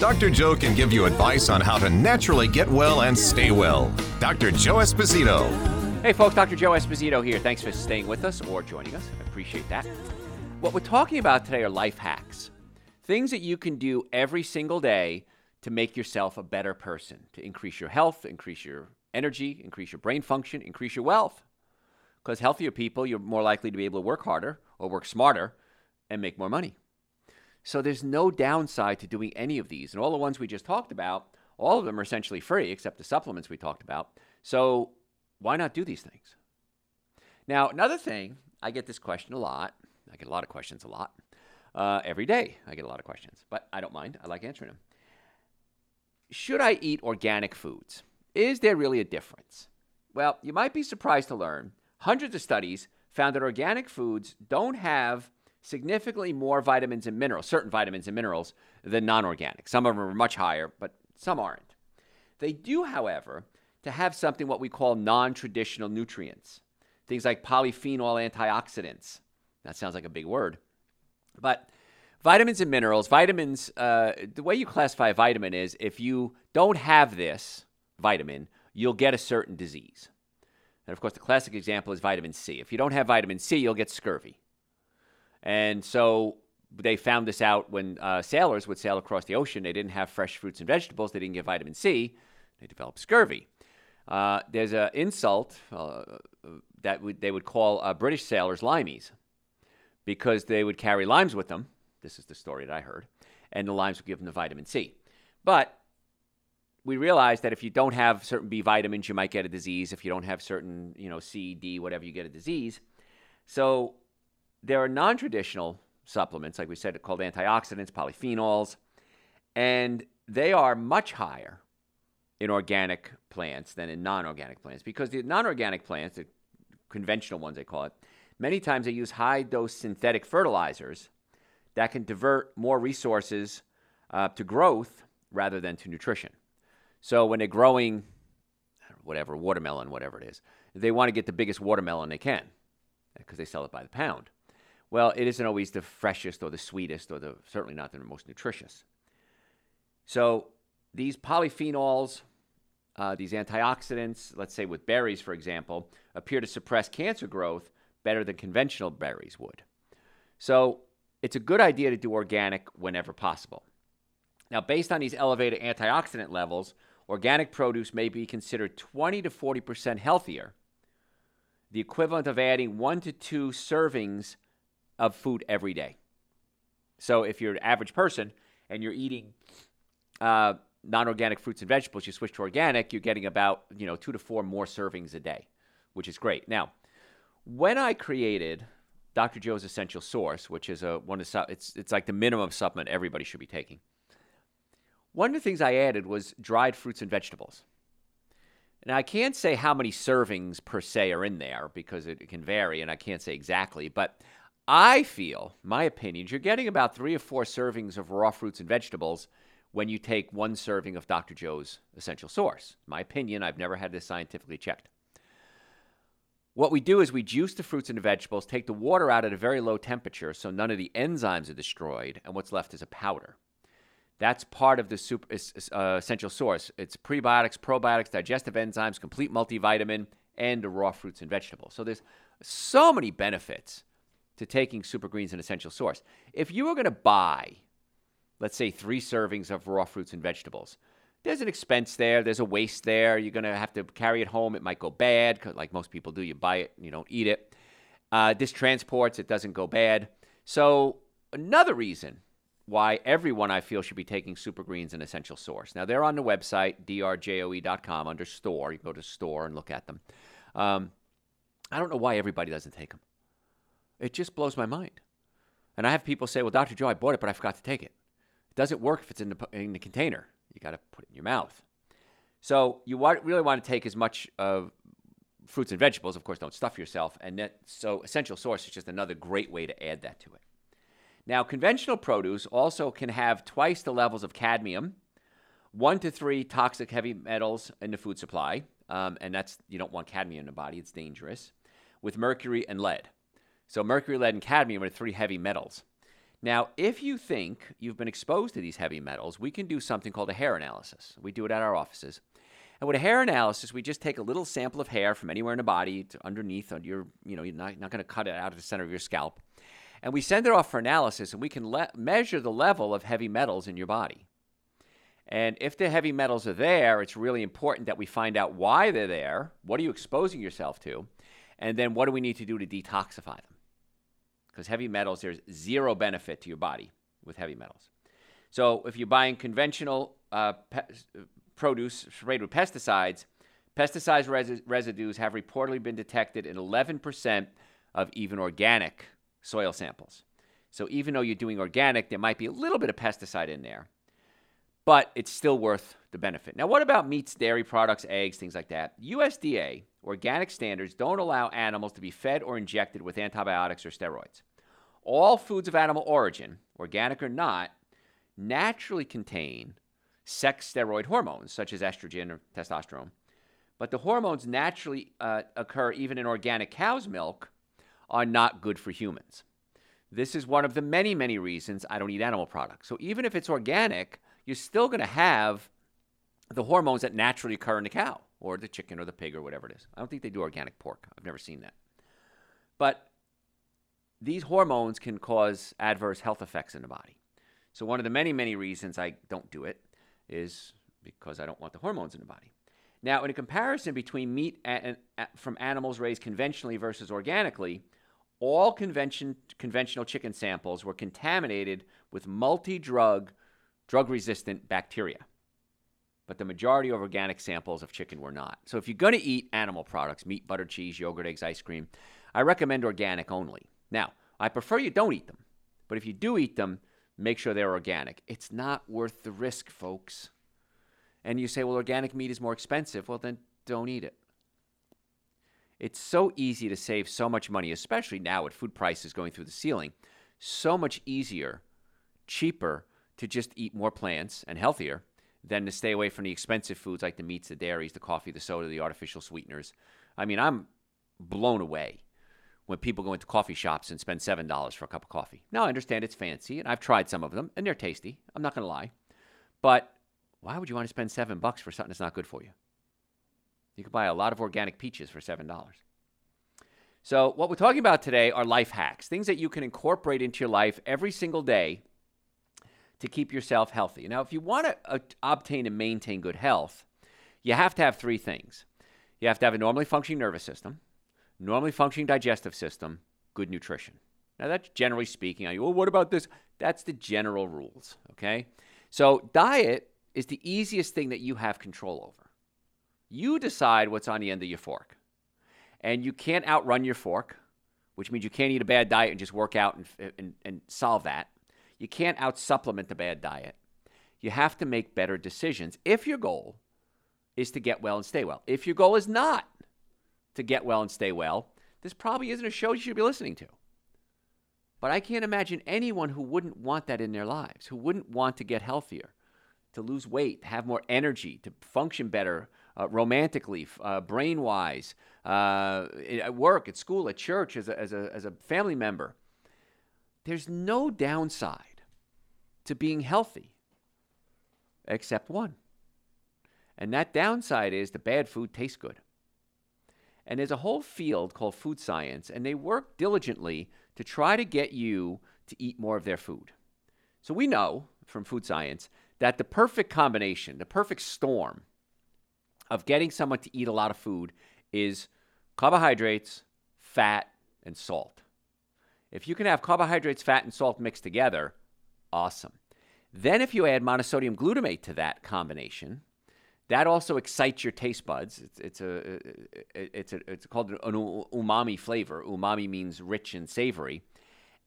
Dr. Joe can give you advice on how to naturally get well and stay well. Dr. Joe Esposito. Hey, folks, Dr. Joe Esposito here. Thanks for staying with us or joining us. I appreciate that. What we're talking about today are life hacks things that you can do every single day to make yourself a better person, to increase your health, increase your energy, increase your brain function, increase your wealth. Because healthier people, you're more likely to be able to work harder or work smarter and make more money. So there's no downside to doing any of these. And all the ones we just talked about, all of them are essentially free except the supplements we talked about. So why not do these things? Now, another thing, I get this question a lot. I get a lot of questions a lot. Uh, every day, I get a lot of questions, but I don't mind. I like answering them. Should I eat organic foods? Is there really a difference? Well, you might be surprised to learn hundreds of studies found that organic foods don't have significantly more vitamins and minerals, certain vitamins and minerals, than non organic. Some of them are much higher, but some aren't. They do, however, to have something what we call non traditional nutrients, things like polyphenol antioxidants. That sounds like a big word. But vitamins and minerals, vitamins, uh, the way you classify a vitamin is if you don't have this vitamin, you'll get a certain disease. And of course, the classic example is vitamin C. If you don't have vitamin C, you'll get scurvy. And so they found this out when uh, sailors would sail across the ocean. They didn't have fresh fruits and vegetables. They didn't get vitamin C. They developed scurvy. Uh, there's an insult uh, that they would call uh, British sailors limeys because they would carry limes with them. This is the story that I heard. And the limes would give them the vitamin C. But we realized that if you don't have certain B vitamins, you might get a disease. If you don't have certain, you know, C, D, whatever, you get a disease. So there are non traditional supplements, like we said, called antioxidants, polyphenols, and they are much higher in organic plants than in non organic plants because the non organic plants, the conventional ones they call it, many times they use high dose synthetic fertilizers that can divert more resources uh, to growth rather than to nutrition. So when they're growing, whatever, watermelon, whatever it is, they want to get the biggest watermelon they can because they sell it by the pound. Well, it isn't always the freshest or the sweetest or the certainly not the most nutritious. So these polyphenols, uh, these antioxidants, let's say with berries, for example, appear to suppress cancer growth better than conventional berries would. So it's a good idea to do organic whenever possible. Now, based on these elevated antioxidant levels, organic produce may be considered 20 to 40% healthier, the equivalent of adding one to two servings of food every day. So if you're an average person and you're eating uh, non-organic fruits and vegetables, you switch to organic, you're getting about you know two to four more servings a day, which is great. Now, when I created Dr. Joe's Essential Source, which is a one of it's it's like the minimum supplement everybody should be taking. One of the things I added was dried fruits and vegetables. Now, I can't say how many servings per se are in there because it can vary, and I can't say exactly, but I feel, my opinion, you're getting about three or four servings of raw fruits and vegetables when you take one serving of Dr. Joe's essential source. My opinion, I've never had this scientifically checked. What we do is we juice the fruits and the vegetables, take the water out at a very low temperature so none of the enzymes are destroyed, and what's left is a powder. That's part of the super, uh, essential source. It's prebiotics, probiotics, digestive enzymes, complete multivitamin, and the raw fruits and vegetables. So there's so many benefits to taking super greens and essential source. If you were going to buy, let's say, three servings of raw fruits and vegetables, there's an expense there. There's a waste there. You're going to have to carry it home. It might go bad, like most people do. You buy it, and you don't eat it. Uh, this transports, it doesn't go bad. So, another reason why everyone I feel should be taking super greens and essential source. Now, they're on the website, drjoe.com, under store. You go to store and look at them. Um, I don't know why everybody doesn't take them. It just blows my mind. And I have people say, well, Dr. Joe, I bought it, but I forgot to take it. It doesn't work if it's in the, in the container. You got to put it in your mouth. So you wa- really want to take as much of fruits and vegetables. Of course, don't stuff yourself. And that, so essential source is just another great way to add that to it. Now, conventional produce also can have twice the levels of cadmium, one to three toxic heavy metals in the food supply, um, and that's you don't want cadmium in the body; it's dangerous. With mercury and lead. So mercury, lead, and cadmium are three heavy metals. Now, if you think you've been exposed to these heavy metals, we can do something called a hair analysis. We do it at our offices. And with a hair analysis, we just take a little sample of hair from anywhere in the body to underneath your, you know, you're not, not going to cut it out of the center of your scalp. And we send it off for analysis, and we can le- measure the level of heavy metals in your body. And if the heavy metals are there, it's really important that we find out why they're there. What are you exposing yourself to? And then what do we need to do to detoxify them? Because heavy metals, there's zero benefit to your body with heavy metals. So if you're buying conventional uh, pe- produce sprayed with pesticides, pesticide res- residues have reportedly been detected in 11% of even organic soil samples. So even though you're doing organic, there might be a little bit of pesticide in there, but it's still worth the benefit. Now, what about meats, dairy products, eggs, things like that? USDA organic standards don't allow animals to be fed or injected with antibiotics or steroids. All foods of animal origin, organic or not, naturally contain sex steroid hormones, such as estrogen or testosterone. But the hormones naturally uh, occur even in organic cow's milk are not good for humans. This is one of the many, many reasons I don't eat animal products. So even if it's organic, you're still going to have the hormones that naturally occur in the cow or the chicken or the pig or whatever it is. I don't think they do organic pork. I've never seen that. But these hormones can cause adverse health effects in the body. So one of the many, many reasons I don't do it is because I don't want the hormones in the body. Now, in a comparison between meat and, and, from animals raised conventionally versus organically, all convention, conventional chicken samples were contaminated with multi drug, drug resistant bacteria. But the majority of organic samples of chicken were not. So if you're going to eat animal products, meat, butter, cheese, yogurt, eggs, ice cream, I recommend organic only. Now, I prefer you don't eat them, but if you do eat them, make sure they're organic. It's not worth the risk, folks. And you say, well, organic meat is more expensive. Well, then don't eat it. It's so easy to save so much money, especially now with food prices going through the ceiling. So much easier, cheaper to just eat more plants and healthier than to stay away from the expensive foods like the meats, the dairies, the coffee, the soda, the artificial sweeteners. I mean, I'm blown away when people go into coffee shops and spend $7 for a cup of coffee. Now, I understand it's fancy, and I've tried some of them, and they're tasty. I'm not going to lie. But why would you want to spend 7 bucks for something that's not good for you? You could buy a lot of organic peaches for $7. So, what we're talking about today are life hacks, things that you can incorporate into your life every single day to keep yourself healthy. Now, if you want to uh, obtain and maintain good health, you have to have three things. You have to have a normally functioning nervous system, normally functioning digestive system, good nutrition. Now, that's generally speaking. I, well, what about this? That's the general rules, okay? So, diet is the easiest thing that you have control over. You decide what's on the end of your fork. And you can't outrun your fork, which means you can't eat a bad diet and just work out and, and, and solve that. You can't out supplement the bad diet. You have to make better decisions if your goal is to get well and stay well. If your goal is not to get well and stay well, this probably isn't a show you should be listening to. But I can't imagine anyone who wouldn't want that in their lives, who wouldn't want to get healthier, to lose weight, have more energy, to function better uh, romantically, uh, brain wise, uh, at work, at school, at church, as a, as, a, as a family member. There's no downside to being healthy except one. And that downside is the bad food tastes good. And there's a whole field called food science, and they work diligently to try to get you to eat more of their food. So we know from food science that the perfect combination, the perfect storm of getting someone to eat a lot of food is carbohydrates, fat, and salt. If you can have carbohydrates, fat, and salt mixed together, awesome. Then, if you add monosodium glutamate to that combination, that also excites your taste buds. It's, it's a uh, uh, it's a it's called an umami flavor. Umami means rich and savory,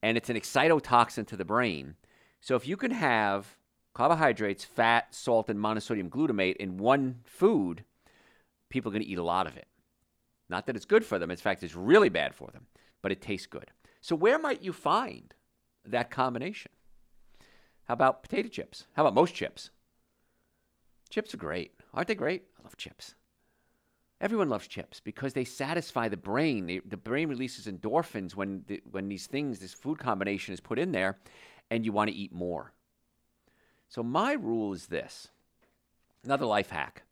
and it's an excitotoxin to the brain. So if you can have carbohydrates, fat, salt, and monosodium glutamate in one food, people are going to eat a lot of it. Not that it's good for them. In fact, it's really bad for them, but it tastes good. So, where might you find that combination? How about potato chips? How about most chips? Chips are great. Aren't they great? I love chips. Everyone loves chips because they satisfy the brain. The brain releases endorphins when, the, when these things, this food combination is put in there, and you want to eat more. So, my rule is this another life hack.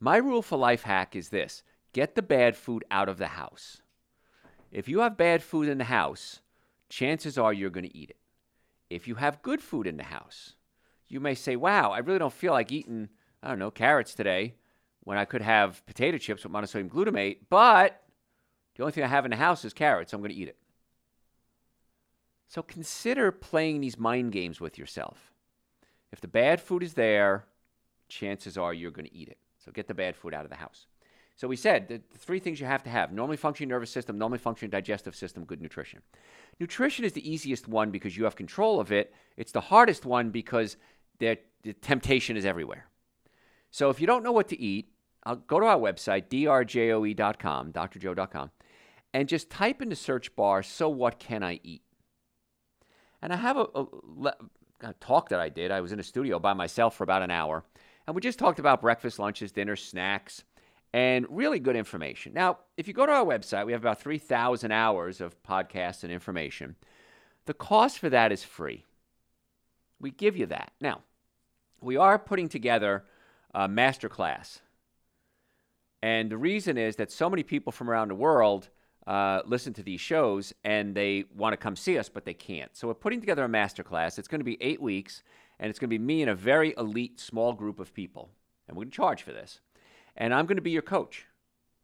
My rule for life hack is this get the bad food out of the house. If you have bad food in the house, chances are you're going to eat it. If you have good food in the house, you may say, wow, I really don't feel like eating, I don't know, carrots today when I could have potato chips with monosodium glutamate, but the only thing I have in the house is carrots. So I'm going to eat it. So consider playing these mind games with yourself. If the bad food is there, chances are you're going to eat it. So get the bad food out of the house. So we said the, three things you have to have normally functioning nervous system, normally functioning digestive system, good nutrition. Nutrition is the easiest one because you have control of it. It's the hardest one because the temptation is everywhere. So if you don't know what to eat, I'll go to our website, drjoe.com, drjoe.com, and just type in the search bar, so what can I eat? And I have a, a, a talk that I did. I was in a studio by myself for about an hour, and we just talked about breakfast, lunches, dinners, snacks, and really good information. Now, if you go to our website, we have about 3,000 hours of podcasts and information. The cost for that is free. We give you that. Now, we are putting together a master class. And the reason is that so many people from around the world uh, listen to these shows and they want to come see us, but they can't. So we're putting together a master class. It's going to be eight weeks, and it's going to be me and a very elite small group of people. And we're going to charge for this. And I'm going to be your coach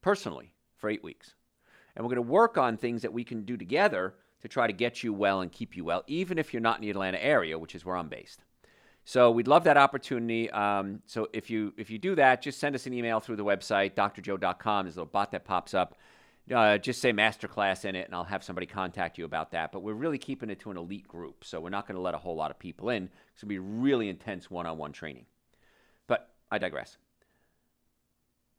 personally for eight weeks. And we're going to work on things that we can do together to try to get you well and keep you well, even if you're not in the Atlanta area, which is where I'm based. So we'd love that opportunity. Um, so if you if you do that, just send us an email through the website, drjoe.com. There's a little bot that pops up. Uh, just say masterclass in it, and I'll have somebody contact you about that. But we're really keeping it to an elite group, so we're not going to let a whole lot of people in. It's going to be really intense one-on-one training. But I digress.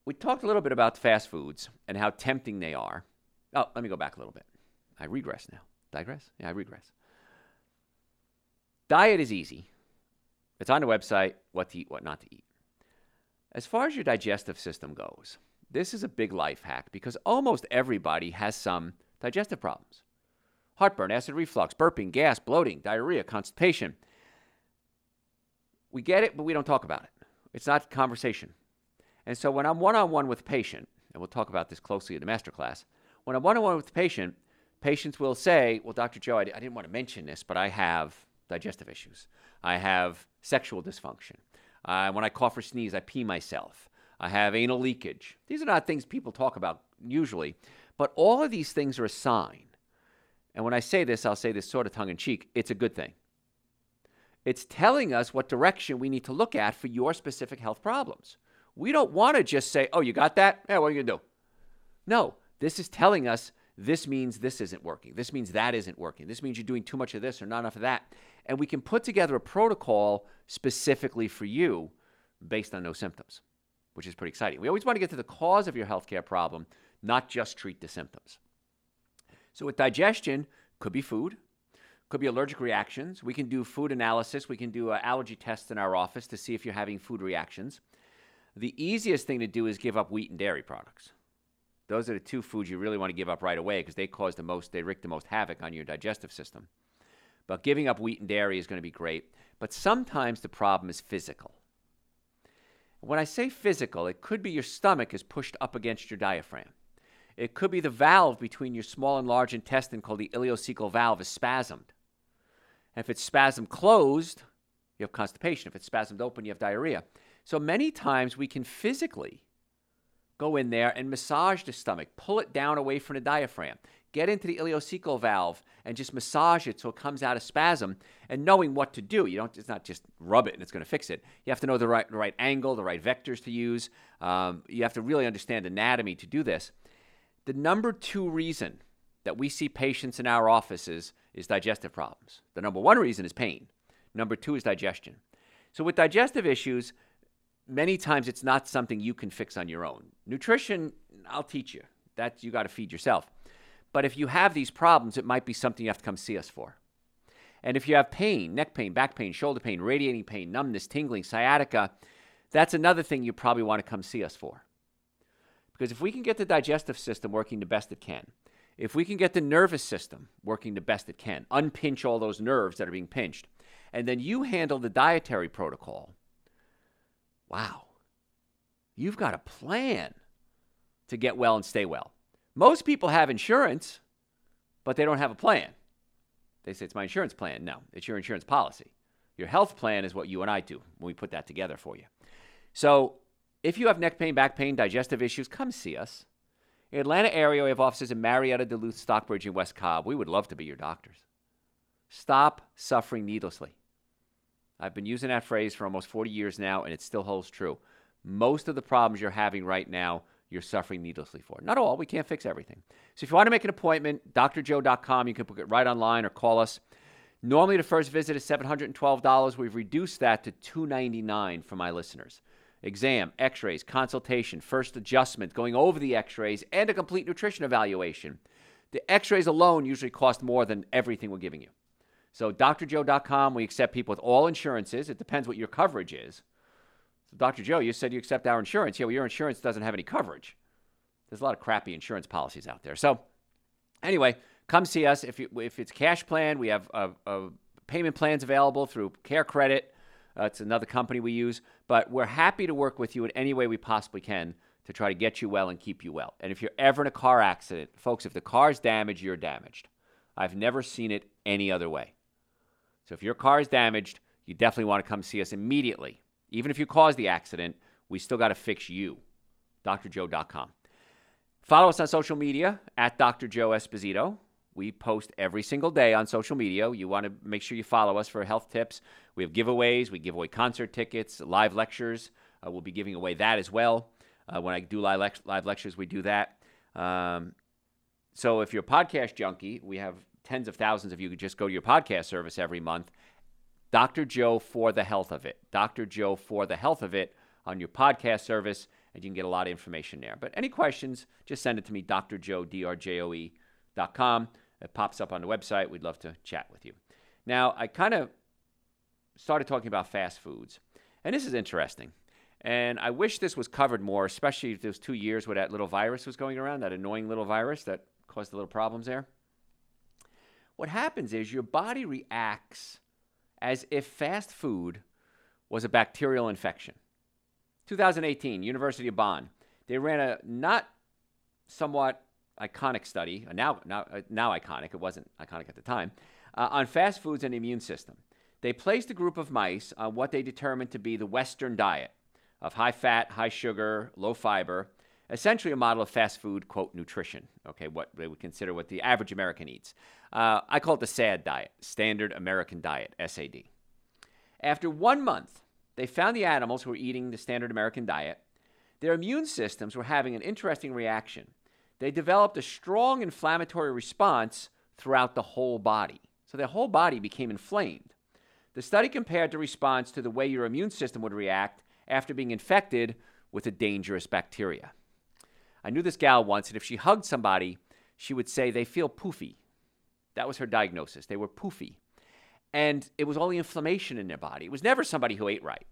We talked a little bit about fast foods and how tempting they are. Oh, let me go back a little bit. I regress now. Digress? Yeah, I regress. Diet is easy. It's on the website what to eat, what not to eat. As far as your digestive system goes, this is a big life hack because almost everybody has some digestive problems heartburn, acid reflux, burping, gas, bloating, diarrhea, constipation. We get it, but we don't talk about it. It's not conversation. And so when I'm one on one with a patient, and we'll talk about this closely in the master class, when I'm one on one with the patient, patients will say, Well, Dr. Joe, I, I didn't want to mention this, but I have digestive issues. I have sexual dysfunction. Uh, when I cough or sneeze, I pee myself. I have anal leakage. These are not things people talk about usually, but all of these things are a sign. And when I say this, I'll say this sort of tongue in cheek it's a good thing. It's telling us what direction we need to look at for your specific health problems. We don't want to just say, oh, you got that? Yeah, what are you going to do? No, this is telling us this means this isn't working. This means that isn't working. This means you're doing too much of this or not enough of that. And we can put together a protocol specifically for you based on those symptoms, which is pretty exciting. We always want to get to the cause of your healthcare problem, not just treat the symptoms. So with digestion, could be food, could be allergic reactions. We can do food analysis. We can do uh, allergy tests in our office to see if you're having food reactions. The easiest thing to do is give up wheat and dairy products. Those are the two foods you really want to give up right away because they cause the most, they wreak the most havoc on your digestive system. But giving up wheat and dairy is going to be great. But sometimes the problem is physical. When I say physical, it could be your stomach is pushed up against your diaphragm. It could be the valve between your small and large intestine called the ileocecal valve is spasmed. And if it's spasmed closed, you have constipation. If it's spasmed open, you have diarrhea. So many times we can physically go in there and massage the stomach, pull it down away from the diaphragm, get into the ileocecal valve and just massage it so it comes out of spasm and knowing what to do. You don't, it's not just rub it and it's going to fix it. You have to know the right, the right angle, the right vectors to use. Um, you have to really understand anatomy to do this. The number two reason that we see patients in our offices is digestive problems. The number one reason is pain. Number two is digestion. So, with digestive issues, many times it's not something you can fix on your own. Nutrition, I'll teach you. That you got to feed yourself. But if you have these problems, it might be something you have to come see us for. And if you have pain, neck pain, back pain, shoulder pain, radiating pain, numbness, tingling, sciatica, that's another thing you probably want to come see us for. Because if we can get the digestive system working the best it can, if we can get the nervous system working the best it can, unpinch all those nerves that are being pinched, and then you handle the dietary protocol, wow, you've got a plan to get well and stay well. Most people have insurance, but they don't have a plan. They say, it's my insurance plan. No, it's your insurance policy. Your health plan is what you and I do when we put that together for you. So if you have neck pain, back pain, digestive issues, come see us. In Atlanta area, we have offices in Marietta, Duluth, Stockbridge, and West Cobb. We would love to be your doctors. Stop suffering needlessly. I've been using that phrase for almost 40 years now, and it still holds true. Most of the problems you're having right now, you're suffering needlessly for. Not all, we can't fix everything. So if you want to make an appointment, drjoe.com, you can book it right online or call us. Normally, the first visit is $712. We've reduced that to 299 for my listeners exam, x rays, consultation, first adjustment, going over the x rays, and a complete nutrition evaluation. The x rays alone usually cost more than everything we're giving you. So, drjoe.com, we accept people with all insurances. It depends what your coverage is. So, Dr. Joe, you said you accept our insurance. Yeah, well, your insurance doesn't have any coverage. There's a lot of crappy insurance policies out there. So, anyway, come see us. If, you, if it's cash plan, we have a, a payment plans available through Care Credit. Uh, it's another company we use, but we're happy to work with you in any way we possibly can to try to get you well and keep you well. And if you're ever in a car accident, folks, if the car's damaged, you're damaged. I've never seen it any other way. So if your car is damaged, you definitely want to come see us immediately. Even if you caused the accident, we still got to fix you. drjoe.com. Follow us on social media at Dr. Joe Esposito. We post every single day on social media. You want to make sure you follow us for health tips. We have giveaways. We give away concert tickets, live lectures. Uh, we'll be giving away that as well. Uh, when I do live, live, lectures, we do that. Um, so if you're a podcast junkie, we have tens of thousands of you just go to your podcast service every month. Dr. Joe for the health of it. Dr. Joe for the health of it on your podcast service, and you can get a lot of information there. But any questions, just send it to me, Dr. Joe, D-R-J-O-E dot com. It pops up on the website. We'd love to chat with you. Now, I kind of started talking about fast foods, and this is interesting. And I wish this was covered more, especially those two years where that little virus was going around, that annoying little virus that caused the little problems there. What happens is your body reacts as if fast food was a bacterial infection. 2018, University of Bonn, they ran a not somewhat iconic study, now, now, uh, now iconic, it wasn't iconic at the time, uh, on fast foods and the immune system. They placed a group of mice on what they determined to be the Western diet of high fat, high sugar, low fiber, essentially a model of fast food, quote, nutrition, okay, what they would consider what the average American eats. Uh, I call it the SAD diet, Standard American Diet, SAD. After one month, they found the animals who were eating the Standard American Diet, their immune systems were having an interesting reaction they developed a strong inflammatory response throughout the whole body. So their whole body became inflamed. The study compared the response to the way your immune system would react after being infected with a dangerous bacteria. I knew this gal once, and if she hugged somebody, she would say they feel poofy. That was her diagnosis. They were poofy. And it was only inflammation in their body. It was never somebody who ate right.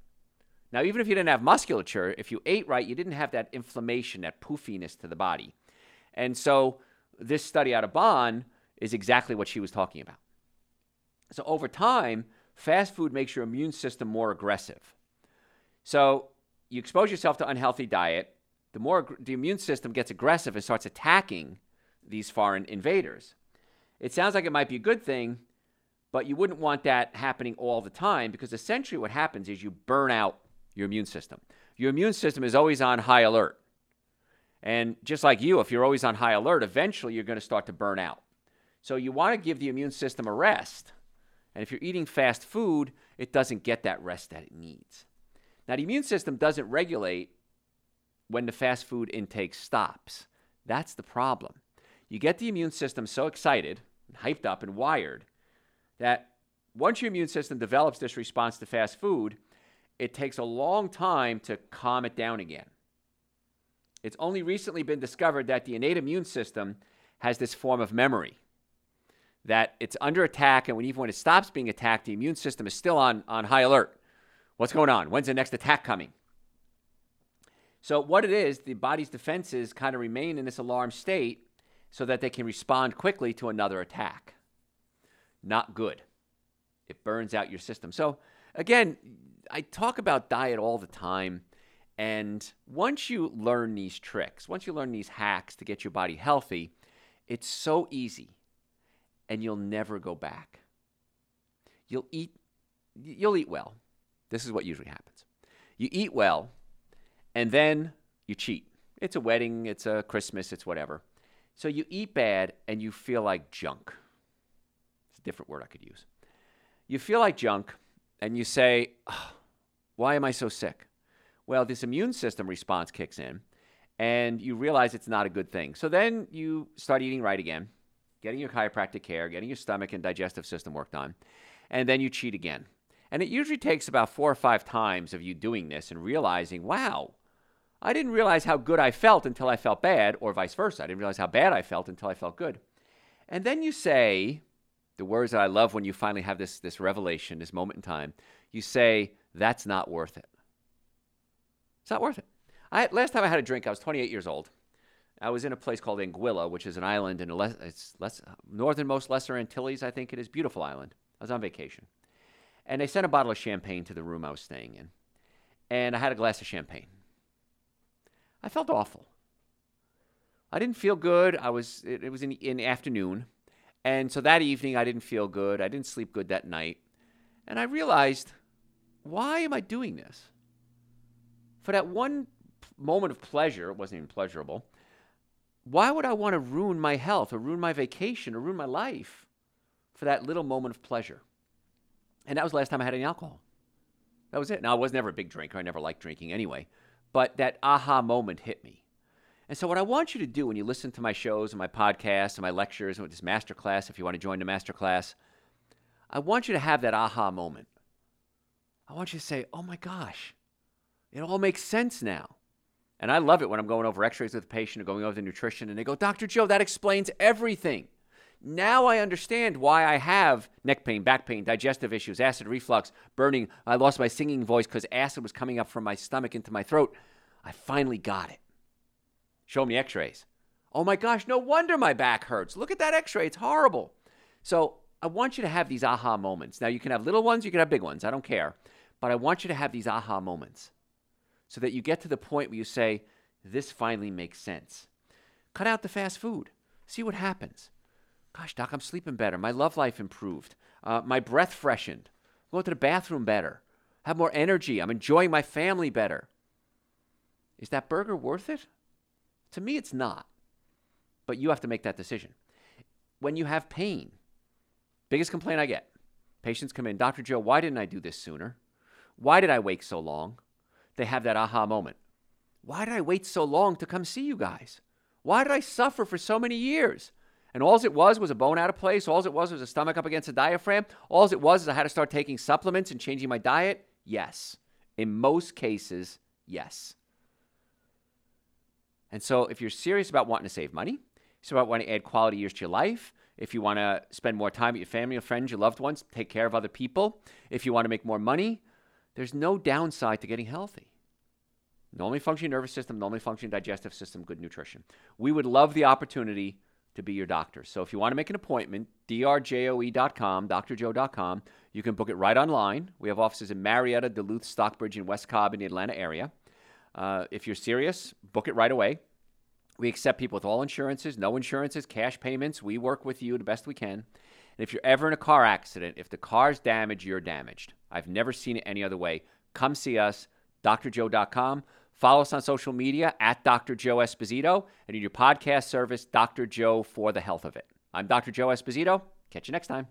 Now, even if you didn't have musculature, if you ate right, you didn't have that inflammation, that poofiness to the body. And so this study out of Bonn is exactly what she was talking about. So over time, fast food makes your immune system more aggressive. So you expose yourself to unhealthy diet, the more the immune system gets aggressive and starts attacking these foreign invaders. It sounds like it might be a good thing, but you wouldn't want that happening all the time because essentially what happens is you burn out your immune system. Your immune system is always on high alert. And just like you, if you're always on high alert, eventually you're going to start to burn out. So you want to give the immune system a rest. And if you're eating fast food, it doesn't get that rest that it needs. Now, the immune system doesn't regulate when the fast food intake stops. That's the problem. You get the immune system so excited, hyped up, and wired that once your immune system develops this response to fast food, it takes a long time to calm it down again. It's only recently been discovered that the innate immune system has this form of memory that it's under attack, and when, even when it stops being attacked, the immune system is still on, on high alert. What's going on? When's the next attack coming? So, what it is, the body's defenses kind of remain in this alarm state so that they can respond quickly to another attack. Not good. It burns out your system. So, again, I talk about diet all the time. And once you learn these tricks, once you learn these hacks to get your body healthy, it's so easy and you'll never go back. You'll eat you'll eat well. This is what usually happens. You eat well and then you cheat. It's a wedding, it's a Christmas, it's whatever. So you eat bad and you feel like junk. It's a different word I could use. You feel like junk and you say, oh, Why am I so sick? Well, this immune system response kicks in and you realize it's not a good thing. So then you start eating right again getting your chiropractic care, getting your stomach and digestive system worked on, and then you cheat again. And it usually takes about four or five times of you doing this and realizing, wow, I didn't realize how good I felt until I felt bad, or vice versa. I didn't realize how bad I felt until I felt good. And then you say, the words that I love when you finally have this, this revelation, this moment in time, you say, that's not worth it. It's not worth it. I, last time I had a drink, I was 28 years old. I was in a place called Anguilla, which is an island in less, it's less, northernmost Lesser Antilles, I think it is. Beautiful island. I was on vacation. And they sent a bottle of champagne to the room I was staying in. And I had a glass of champagne. I felt awful. I didn't feel good. I was it, it was in, in afternoon. And so that evening I didn't feel good. I didn't sleep good that night. And I realized, why am I doing this? For that one moment of pleasure, it wasn't even pleasurable why would I want to ruin my health or ruin my vacation or ruin my life for that little moment of pleasure? And that was the last time I had any alcohol. That was it. Now, I was never a big drinker. I never liked drinking anyway. But that aha moment hit me. And so, what I want you to do when you listen to my shows and my podcasts and my lectures and with this masterclass, if you want to join the masterclass, I want you to have that aha moment. I want you to say, oh my gosh, it all makes sense now. And I love it when I'm going over x rays with a patient or going over the nutrition, and they go, Dr. Joe, that explains everything. Now I understand why I have neck pain, back pain, digestive issues, acid reflux, burning. I lost my singing voice because acid was coming up from my stomach into my throat. I finally got it. Show me x rays. Oh my gosh, no wonder my back hurts. Look at that x ray. It's horrible. So I want you to have these aha moments. Now, you can have little ones, you can have big ones. I don't care. But I want you to have these aha moments so that you get to the point where you say, This finally makes sense. Cut out the fast food. See what happens. Gosh, doc, I'm sleeping better. My love life improved. Uh, my breath freshened. I'm going to the bathroom better. I Have more energy. I'm enjoying my family better. Is that burger worth it? To me, it's not. But you have to make that decision. When you have pain, biggest complaint I get patients come in, Dr. Joe, why didn't I do this sooner? Why did I wait so long? they have that aha moment. Why did I wait so long to come see you guys? Why did I suffer for so many years? And all it was was a bone out of place. All it was was a stomach up against a diaphragm. All it was is I had to start taking supplements and changing my diet. Yes. In most cases, yes. And so if you're serious about wanting to save money, it's about wanting to add quality years to your life, if you want to spend more time with your family, your friends, your loved ones, take care of other people, if you want to make more money, there's no downside to getting healthy. Normally functioning nervous system, normally functioning digestive system, good nutrition. We would love the opportunity to be your doctor. So if you want to make an appointment, drjoe.com, drjoe.com, you can book it right online. We have offices in Marietta, Duluth, Stockbridge, and West Cobb in the Atlanta area. Uh, if you're serious, book it right away. We accept people with all insurances, no insurances, cash payments. We work with you the best we can. And if you're ever in a car accident, if the car's damaged, you're damaged. I've never seen it any other way. Come see us, drjoe.com. Follow us on social media at Dr. Joe Esposito and in your podcast service, Dr. Joe for the Health of It. I'm Dr. Joe Esposito. Catch you next time.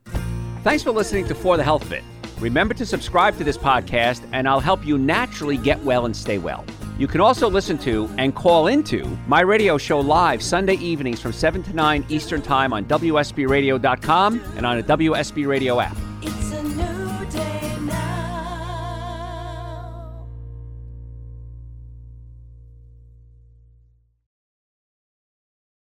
Thanks for listening to For the Health of It. Remember to subscribe to this podcast, and I'll help you naturally get well and stay well. You can also listen to and call into my radio show live Sunday evenings from 7 to 9 Eastern Time on WSBRadio.com and on a WSB Radio app.